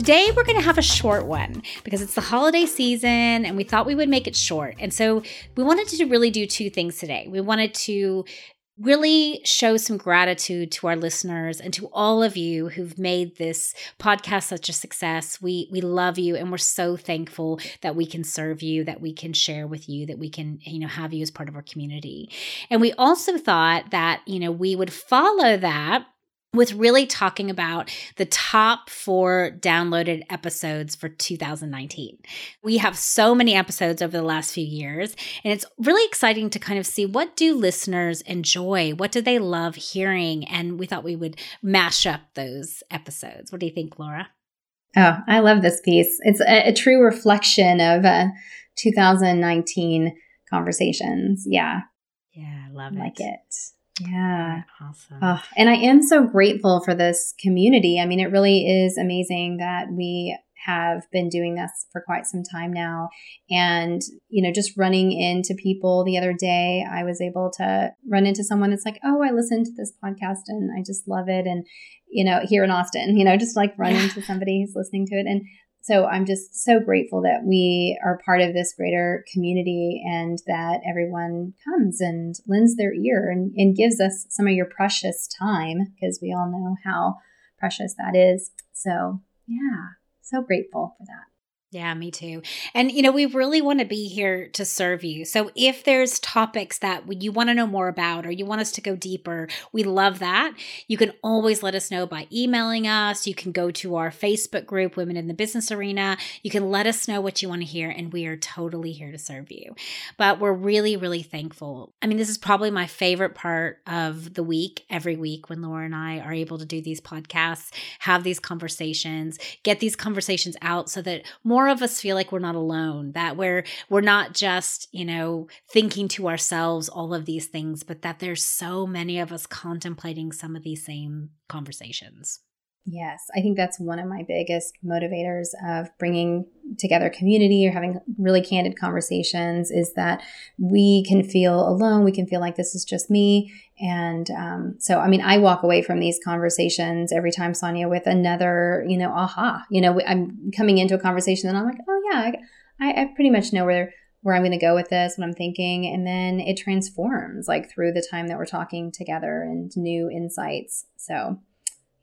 Today, we're going to have a short one because it's the holiday season and we thought we would make it short. And so, we wanted to really do two things today. We wanted to really show some gratitude to our listeners and to all of you who've made this podcast such a success. We we love you and we're so thankful that we can serve you, that we can share with you, that we can, you know, have you as part of our community. And we also thought that, you know, we would follow that with really talking about the top four downloaded episodes for 2019. We have so many episodes over the last few years, and it's really exciting to kind of see what do listeners enjoy? What do they love hearing? And we thought we would mash up those episodes. What do you think, Laura? Oh, I love this piece. It's a, a true reflection of uh, 2019 conversations. Yeah. Yeah, I love I it. like it. Yeah. Awesome. Oh, and I am so grateful for this community. I mean, it really is amazing that we have been doing this for quite some time now. And, you know, just running into people the other day, I was able to run into someone that's like, oh, I listened to this podcast and I just love it. And, you know, here in Austin, you know, just like run Yeah. into somebody who's listening to it. And so I'm just so grateful that we are part of this greater community and that everyone comes and lends their ear and, and gives us some of your precious time because we all know how precious that is. So, yeah, so grateful for that. Yeah, me too. And, you know, we really want to be here to serve you. So if there's topics that you want to know more about or you want us to go deeper, we love that. You can always let us know by emailing us. You can go to our Facebook group, Women in the Business Arena. You can let us know what you want to hear, and we are totally here to serve you. But we're really, really thankful. I mean, this is probably my favorite part of the week, every week, when Laura and I are able to do these podcasts, have these conversations, get these conversations out so that more of us feel like we're not alone that we're we're not just you know thinking to ourselves all of these things but that there's so many of us contemplating some of these same conversations Yes, I think that's one of my biggest motivators of bringing together community or having really candid conversations is that we can feel alone. We can feel like this is just me. And um, so, I mean, I walk away from these conversations every time, Sonja, with another, you know, aha. You know, I'm coming into a conversation and I'm like, oh, yeah, I, I pretty much know where where I'm going to go with this, what I'm thinking. And then it transforms like through the time that we're talking together and new insights. So,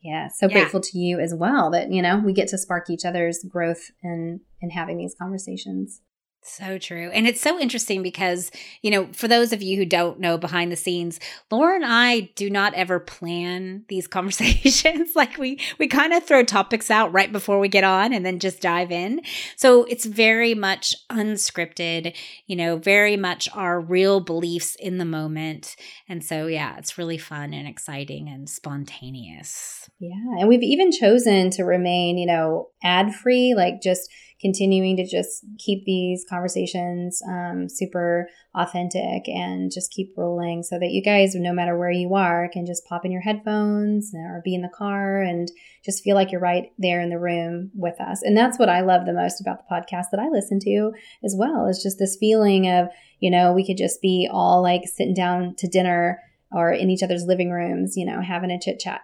yeah, so Yeah. grateful to you as well that, you know, we get to spark each other's growth and and having these conversations. So true. And it's so interesting because, you know, for those of you who don't know behind the scenes, Laura and I do not ever plan these conversations. like we we kind of throw topics out right before we get on and then just dive in. So it's very much unscripted, you know, very much our real beliefs in the moment. And so yeah, it's really fun and exciting and spontaneous. Yeah, and we've even chosen to remain, you know, ad free, like just continuing to just keep these conversations um, super authentic and just keep rolling so that you guys, no matter where you are, can just pop in your headphones or be in the car and just feel like you're right there in the room with us. And that's what I love the most about the podcast that I listen to as well, is just this feeling of, you know, we could just be all like sitting down to dinner or in each other's living rooms, you know, having a chit chat.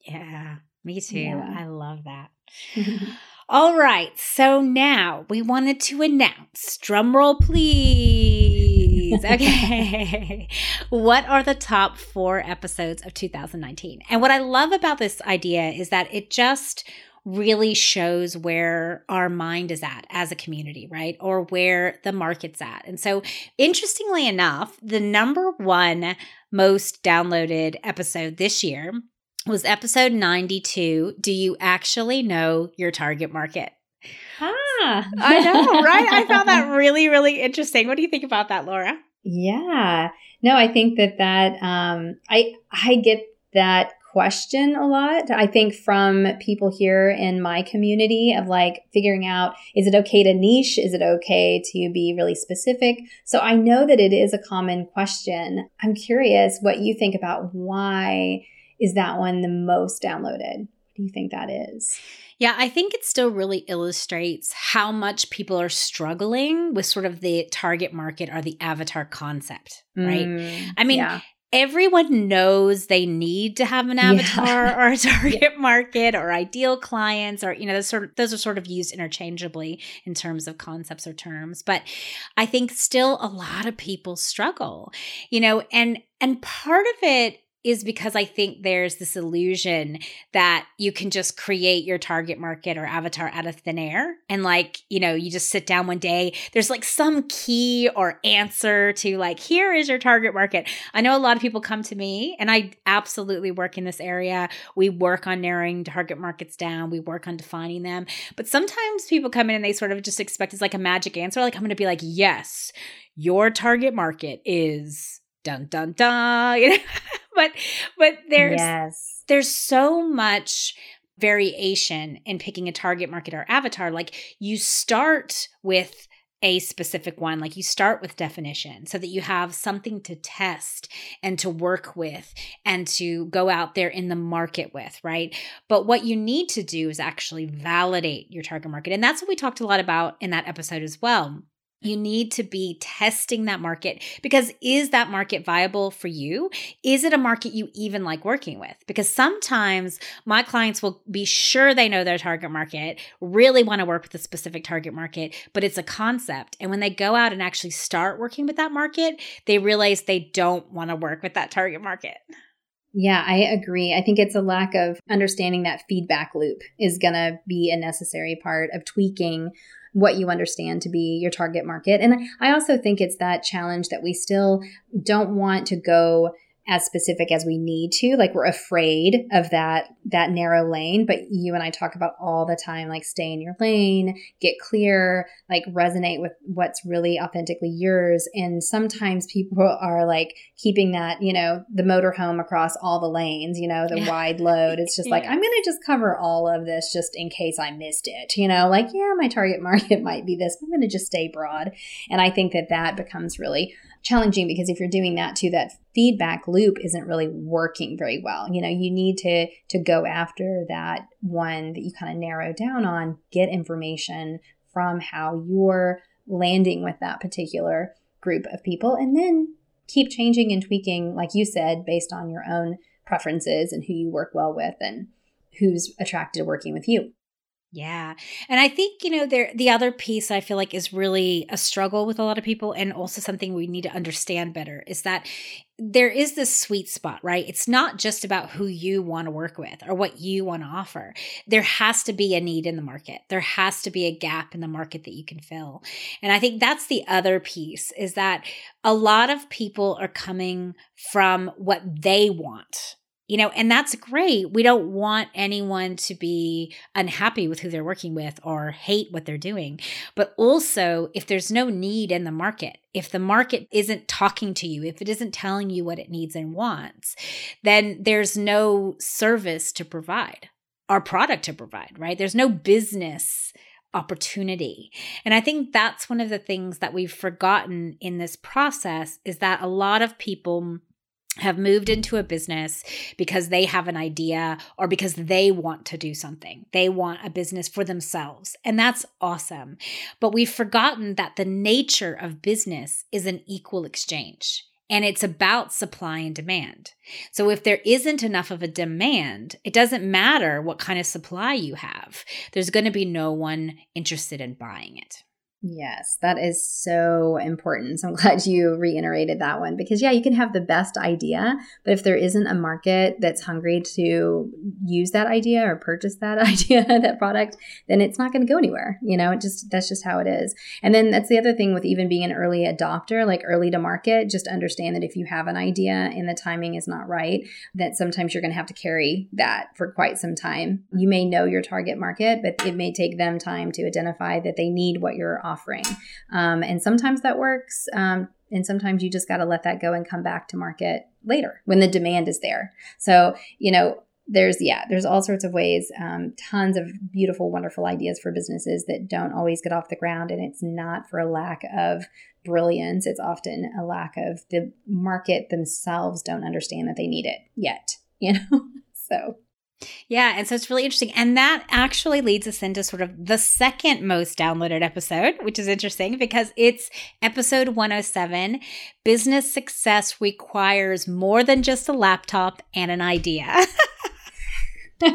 Yeah, me too. Yeah. I love that. All right, so now we wanted to announce, drum roll please. Okay. what are the top four episodes of 2019? And what I love about this idea is that it just really shows where our mind is at as a community, right? Or where the market's at. And so, interestingly enough, the number one most downloaded episode this year was episode 92 Do you actually know your target market? Ah, I know, right? I found that really, really interesting. What do you think about that, Laura? Yeah. No, I think that that um, I I get that question a lot. I think from people here in my community of like figuring out is it okay to niche? Is it okay to be really specific? So I know that it is a common question. I'm curious what you think about why is that one the most downloaded? What do you think that is? Yeah, I think it still really illustrates how much people are struggling with sort of the target market or the avatar concept, right? Mm, I mean, yeah everyone knows they need to have an avatar yeah. or a target yeah. market or ideal clients or you know those sort of those are sort of used interchangeably in terms of concepts or terms but i think still a lot of people struggle you know and and part of it is because I think there's this illusion that you can just create your target market or avatar out of thin air. And like, you know, you just sit down one day, there's like some key or answer to like, here is your target market. I know a lot of people come to me and I absolutely work in this area. We work on narrowing target markets down, we work on defining them. But sometimes people come in and they sort of just expect it's like a magic answer. Like, I'm going to be like, yes, your target market is dun dun dun. but but there's yes. there's so much variation in picking a target market or avatar. Like you start with a specific one. Like you start with definition so that you have something to test and to work with and to go out there in the market with, right? But what you need to do is actually validate your target market. And that's what we talked a lot about in that episode as well you need to be testing that market because is that market viable for you? Is it a market you even like working with? Because sometimes my clients will be sure they know their target market, really want to work with a specific target market, but it's a concept. And when they go out and actually start working with that market, they realize they don't want to work with that target market. Yeah, I agree. I think it's a lack of understanding that feedback loop is going to be a necessary part of tweaking what you understand to be your target market. And I also think it's that challenge that we still don't want to go as specific as we need to. Like we're afraid of that that narrow lane but you and i talk about all the time like stay in your lane get clear like resonate with what's really authentically yours. And sometimes people are like keeping that you know the motorhome across all the lanes you know the yeah. wide load. It's just like i'm gonna just cover all of this just in case i missed it you know? Like yeah my target market might be this i'm gonna just stay broad. And i think that that becomes really challenging because if you're doing that too, that feedback loop isn't really working very well. You know, you need to to go after that one that you kind of narrow down on, get information from how you're landing with that particular group of people, and then keep changing and tweaking, like you said, based on your own preferences and who you work well with and who's attracted to working with you. Yeah. And I think, you know, there the other piece I feel like is really a struggle with a lot of people and also something we need to understand better is that there is this sweet spot, right? It's not just about who you want to work with or what you want to offer. There has to be a need in the market. There has to be a gap in the market that you can fill. And I think that's the other piece is that a lot of people are coming from what they want you know, and that's great. We don't want anyone to be unhappy with who they're working with or hate what they're doing. But also, if there's no need in the market, if the market isn't talking to you, if it isn't telling you what it needs and wants, then there's no service to provide or product to provide, right? There's no business opportunity. And I think that's one of the things that we've forgotten in this process is that a lot of people have moved into a business because they have an idea or because they want to do something. They want a business for themselves. And that's awesome. But we've forgotten that the nature of business is an equal exchange. And it's about supply and demand. So if there isn't enough of a demand, it doesn't matter what kind of supply you have. There's going to be no one interested in buying it. Yes, that is so important. So I'm glad you reiterated that one because, yeah, you can have the best idea, but if there isn't a market that's hungry to use that idea or purchase that idea, that product, then it's not going to go anywhere. You know, it just that's just how it is. And then that's the other thing with even being an early adopter, like early to market, just understand that if you have an idea and the timing is not right, that sometimes you're going to have to carry that for quite some time. You may know your target market, but it may take them time to identify that they need what you're offering. Um, and sometimes that works. Um, and sometimes you just got to let that go and come back to market later when the demand is there. So, you know, there's yeah there's all sorts of ways um, tons of beautiful wonderful ideas for businesses that don't always get off the ground and it's not for a lack of brilliance it's often a lack of the market themselves don't understand that they need it yet you know so yeah, and so it's really interesting. And that actually leads us into sort of the second most downloaded episode, which is interesting because it's episode 107 Business Success Requires More Than Just a Laptop and an Idea.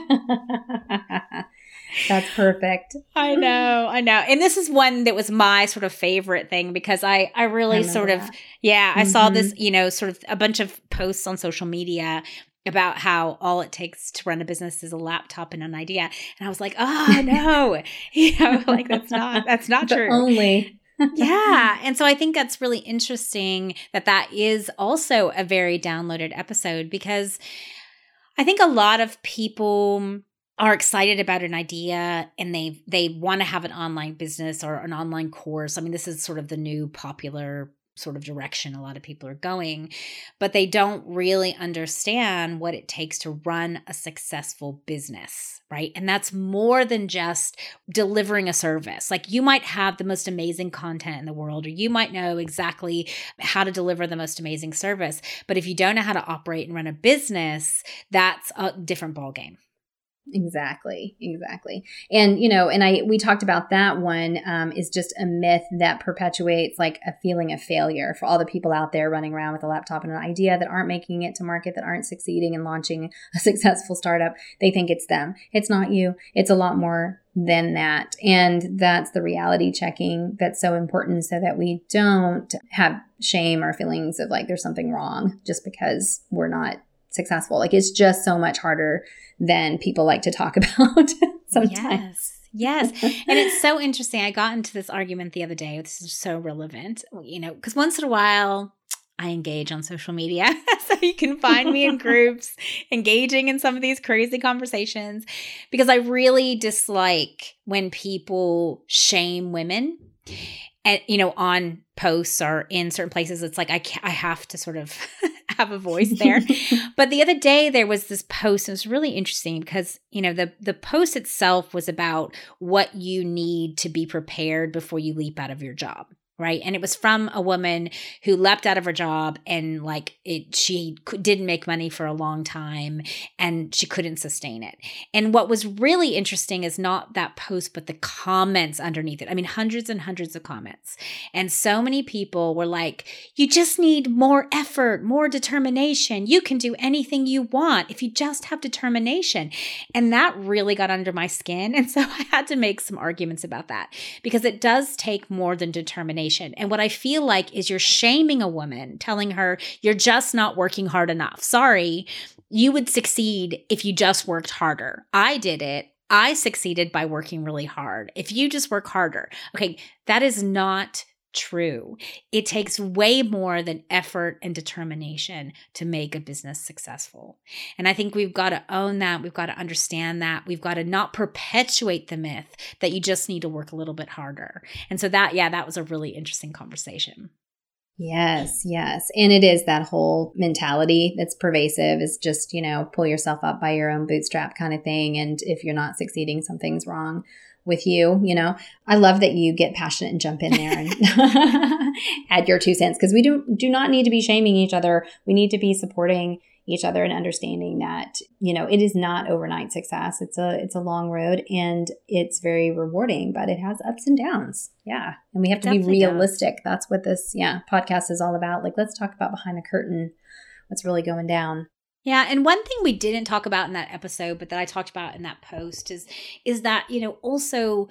That's perfect. I know, I know. And this is one that was my sort of favorite thing because I I really I sort of yeah, I mm-hmm. saw this, you know, sort of a bunch of posts on social media about how all it takes to run a business is a laptop and an idea. And I was like, "Oh, no." you know, like that's not that's not true. Only yeah. And so I think that's really interesting that that is also a very downloaded episode because I think a lot of people are excited about an idea and they they want to have an online business or an online course. I mean, this is sort of the new popular sort of direction a lot of people are going, but they don't really understand what it takes to run a successful business, right? And that's more than just delivering a service. Like you might have the most amazing content in the world, or you might know exactly how to deliver the most amazing service. But if you don't know how to operate and run a business, that's a different ballgame. Exactly, exactly. And you know, and I we talked about that one um, is just a myth that perpetuates like a feeling of failure for all the people out there running around with a laptop and an idea that aren't making it to market, that aren't succeeding and launching a successful startup. They think it's them. It's not you. It's a lot more than that. And that's the reality checking that's so important so that we don't have shame or feelings of like there's something wrong just because we're not successful. Like it's just so much harder than people like to talk about sometimes. Yes. Yes. and it's so interesting. I got into this argument the other day. This is so relevant, you know, because once in a while I engage on social media. so you can find me in groups engaging in some of these crazy conversations because I really dislike when people shame women and you know on posts or in certain places it's like i i have to sort of have a voice there. But the other day there was this post and it was really interesting because you know the the post itself was about what you need to be prepared before you leap out of your job right? And it was from a woman who leapt out of her job and like it she didn't make money for a long time and she couldn't sustain it. And what was really interesting is not that post but the comments underneath it. I mean hundreds and hundreds of comments. And so many people were like you just need more effort more determination. You can do anything you want if you just have determination. And that really got under my skin. And so i had to make some arguments about that because it does take more than determination and what I feel like is you're shaming a woman, telling her you're just not working hard enough. Sorry, you would succeed if you just worked harder. I did it. I succeeded by working really hard. If you just work harder, okay, that is not true. It takes way more than effort and determination to make a business successful. And I think we've got to own that. We've got to understand that. We've got to not perpetuate the myth that you just need to work a little bit harder. And so that, yeah, that was a really interesting conversation. Yes, yes. And it is that whole mentality that's pervasive is just, you know, pull yourself up by your own bootstrap kind of thing. And if you're not succeeding, something's wrong with you. You know, I love that you get passionate and jump in there and add your two cents because we do do not need to be shaming each other. We need to be supporting each other and understanding that you know it is not overnight success. It's a it's a long road and it's very rewarding, but it has ups and downs. Yeah, and we have to be realistic. Does. That's what this yeah podcast is all about. Like, let's talk about behind the curtain. What's really going down. Yeah, and one thing we didn't talk about in that episode, but that I talked about in that post is is that, you know, also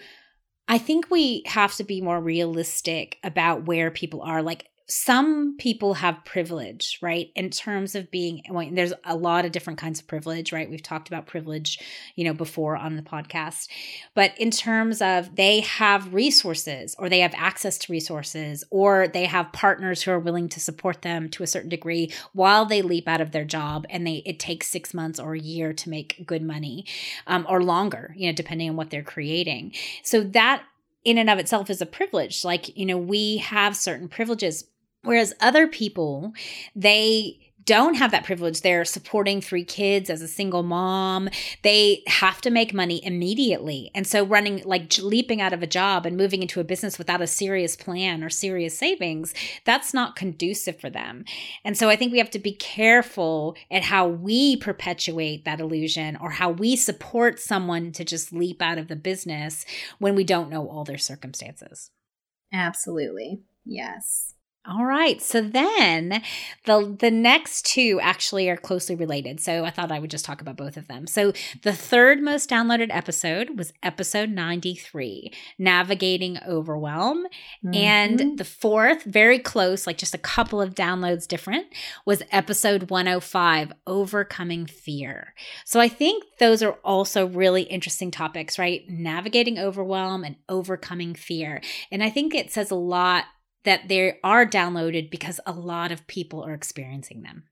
I think we have to be more realistic about where people are. Like some people have privilege, right? In terms of being, well, there's a lot of different kinds of privilege, right? We've talked about privilege, you know, before on the podcast. But in terms of they have resources or they have access to resources or they have partners who are willing to support them to a certain degree while they leap out of their job and they it takes six months or a year to make good money um, or longer, you know, depending on what they're creating. So that in and of itself is a privilege. Like, you know, we have certain privileges Whereas other people, they don't have that privilege. They're supporting three kids as a single mom. They have to make money immediately. And so running like leaping out of a job and moving into a business without a serious plan or serious savings, that's not conducive for them. And so I think we have to be careful at how we perpetuate that illusion or how we support someone to just leap out of the business when we don't know all their circumstances. Absolutely. Yes. All right. So then the the next two actually are closely related. So I thought I would just talk about both of them. So the third most downloaded episode was episode 93, Navigating Overwhelm. Mm-hmm. And the fourth, very close, like just a couple of downloads different, was episode 105, Overcoming Fear. So I think those are also really interesting topics, right? Navigating overwhelm and overcoming fear. And I think it says a lot that they are downloaded because a lot of people are experiencing them.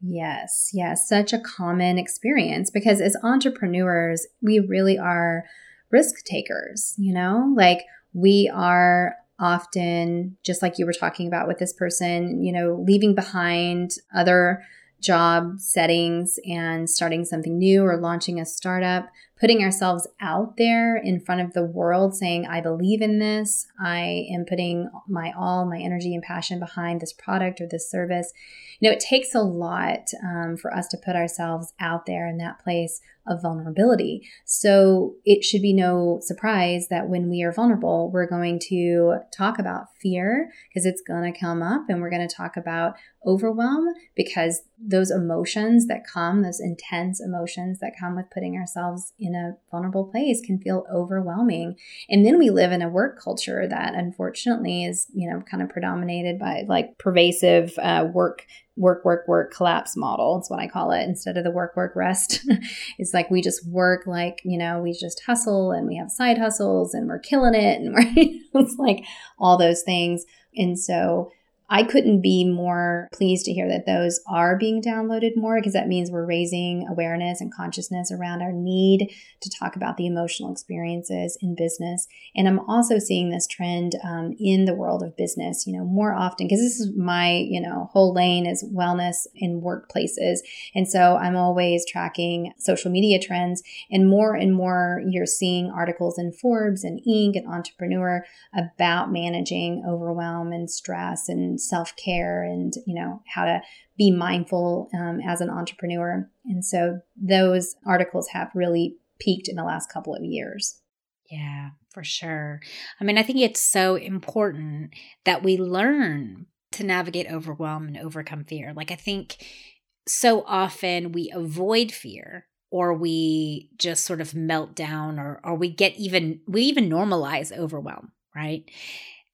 Yes, yes, such a common experience because as entrepreneurs, we really are risk takers, you know? Like we are often just like you were talking about with this person, you know, leaving behind other job settings and starting something new or launching a startup putting ourselves out there in front of the world saying, I believe in this. I am putting my all, my energy and passion behind this product or this service. You know, it takes a lot um, for us to put ourselves out there in that place of vulnerability. So it should be no surprise that when we are vulnerable, we're going to talk about fear because it's going to come up and we're going to talk about overwhelm because those emotions that come, those intense emotions that come with putting ourselves a vulnerable place can feel overwhelming. And then we live in a work culture that unfortunately is, you know, kind of predominated by like pervasive uh, work work, work, work collapse model. It's what I call it instead of the work, work, rest. it's like we just work like, you know, we just hustle and we have side hustles and we're killing it. And we're, it's like all those things. And so I couldn't be more pleased to hear that those are being downloaded more because that means we're raising awareness and consciousness around our need to talk about the emotional experiences in business. And I'm also seeing this trend um, in the world of business, you know, more often because this is my, you know, whole lane is wellness in workplaces. And so I'm always tracking social media trends and more and more you're seeing articles in Forbes and Inc. and Entrepreneur about managing overwhelm and stress and self care and, you know, how to be mindful um, as an entrepreneur. And so those articles have really peaked in the last couple of years. Yeah, for sure. I mean, I think it's so important that we learn to navigate overwhelm and overcome fear. Like, I think so often we avoid fear or we just sort of melt down or or we get even we even normalize overwhelm right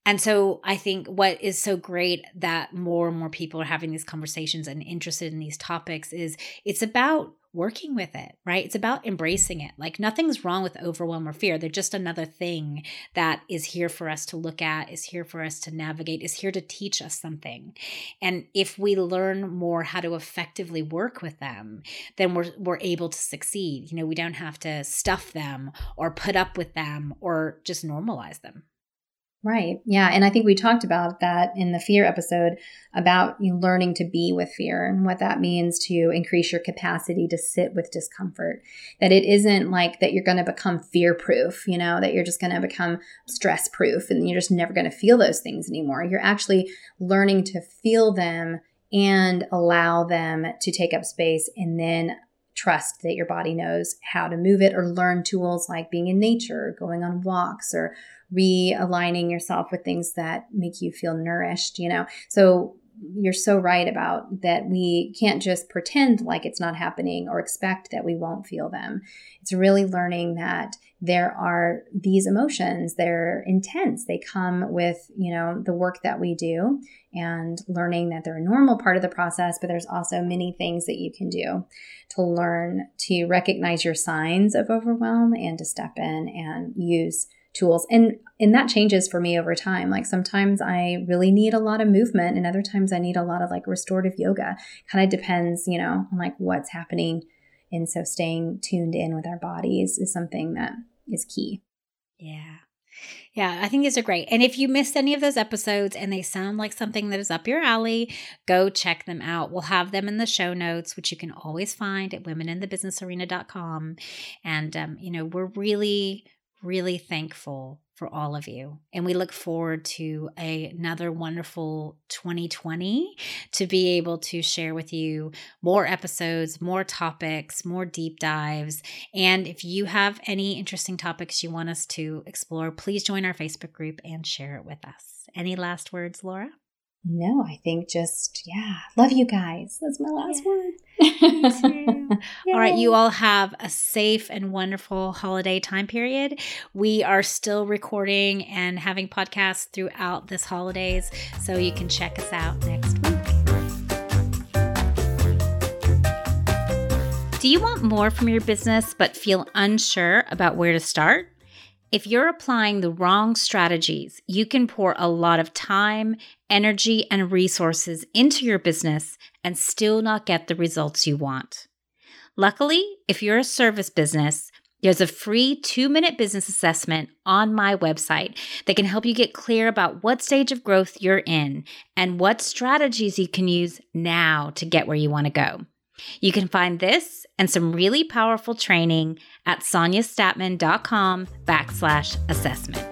and so I think what is so great that more and more people are having these conversations and interested in these topics is it's about working with it, right? It's about embracing it. Like nothing's wrong with overwhelm or fear. They're just another thing that is here for us to look at, is here for us to navigate, is here to teach us something. And if we learn more how to effectively work with them, then we're we're able to succeed. You know, we don't have to stuff them or put up with them or just normalize them. Right. Yeah. And I think we talked about that in the fear episode about you learning to be with fear and what that means to increase your capacity to sit with discomfort. That it isn't like that you're going to become fear proof, you know, that you're just going to become stress proof and you're just never going to feel those things anymore. You're actually learning to feel them and allow them to take up space and then trust that your body knows how to move it or learn tools like being in nature, going on walks or realigning yourself with things that make you feel nourished, you know. So you're so right about that we can't just pretend like it's not happening or expect that we won't feel them. It's really learning that there are these emotions, they're intense. They come with, you know, the work that we do and learning that they're a normal part of the process, but there's also many things that you can do to learn to recognize your signs of overwhelm and to step in and use tools and and that changes for me over time like sometimes i really need a lot of movement and other times i need a lot of like restorative yoga kind of depends you know on like what's happening and so staying tuned in with our bodies is something that is key yeah Yeah, I think these are great. And if you missed any of those episodes and they sound like something that is up your alley, go check them out. We'll have them in the show notes, which you can always find at womeninthebusinessarena.com. And, um, you know, we're really, really thankful for all of you. And we look forward to a, another wonderful 2020 to be able to share with you more episodes, more topics, more deep dives. And if you have any interesting topics you want us to explore, please join our Facebook group and share it with us. Any last words, Laura? No, I think just, yeah, love you guys. That's my last yeah. word. All right, you all have a safe and wonderful holiday time period. We are still recording and having podcasts throughout this holidays, so you can check us out next week. Do you want more from your business but feel unsure about where to start? If you're applying the wrong strategies, you can pour a lot of time, energy, and resources into your business and still not get the results you want. Luckily, if you're a service business, there's a free two minute business assessment on my website that can help you get clear about what stage of growth you're in and what strategies you can use now to get where you want to go. You can find this and some really powerful training at sonjastatman.com backslash assessment.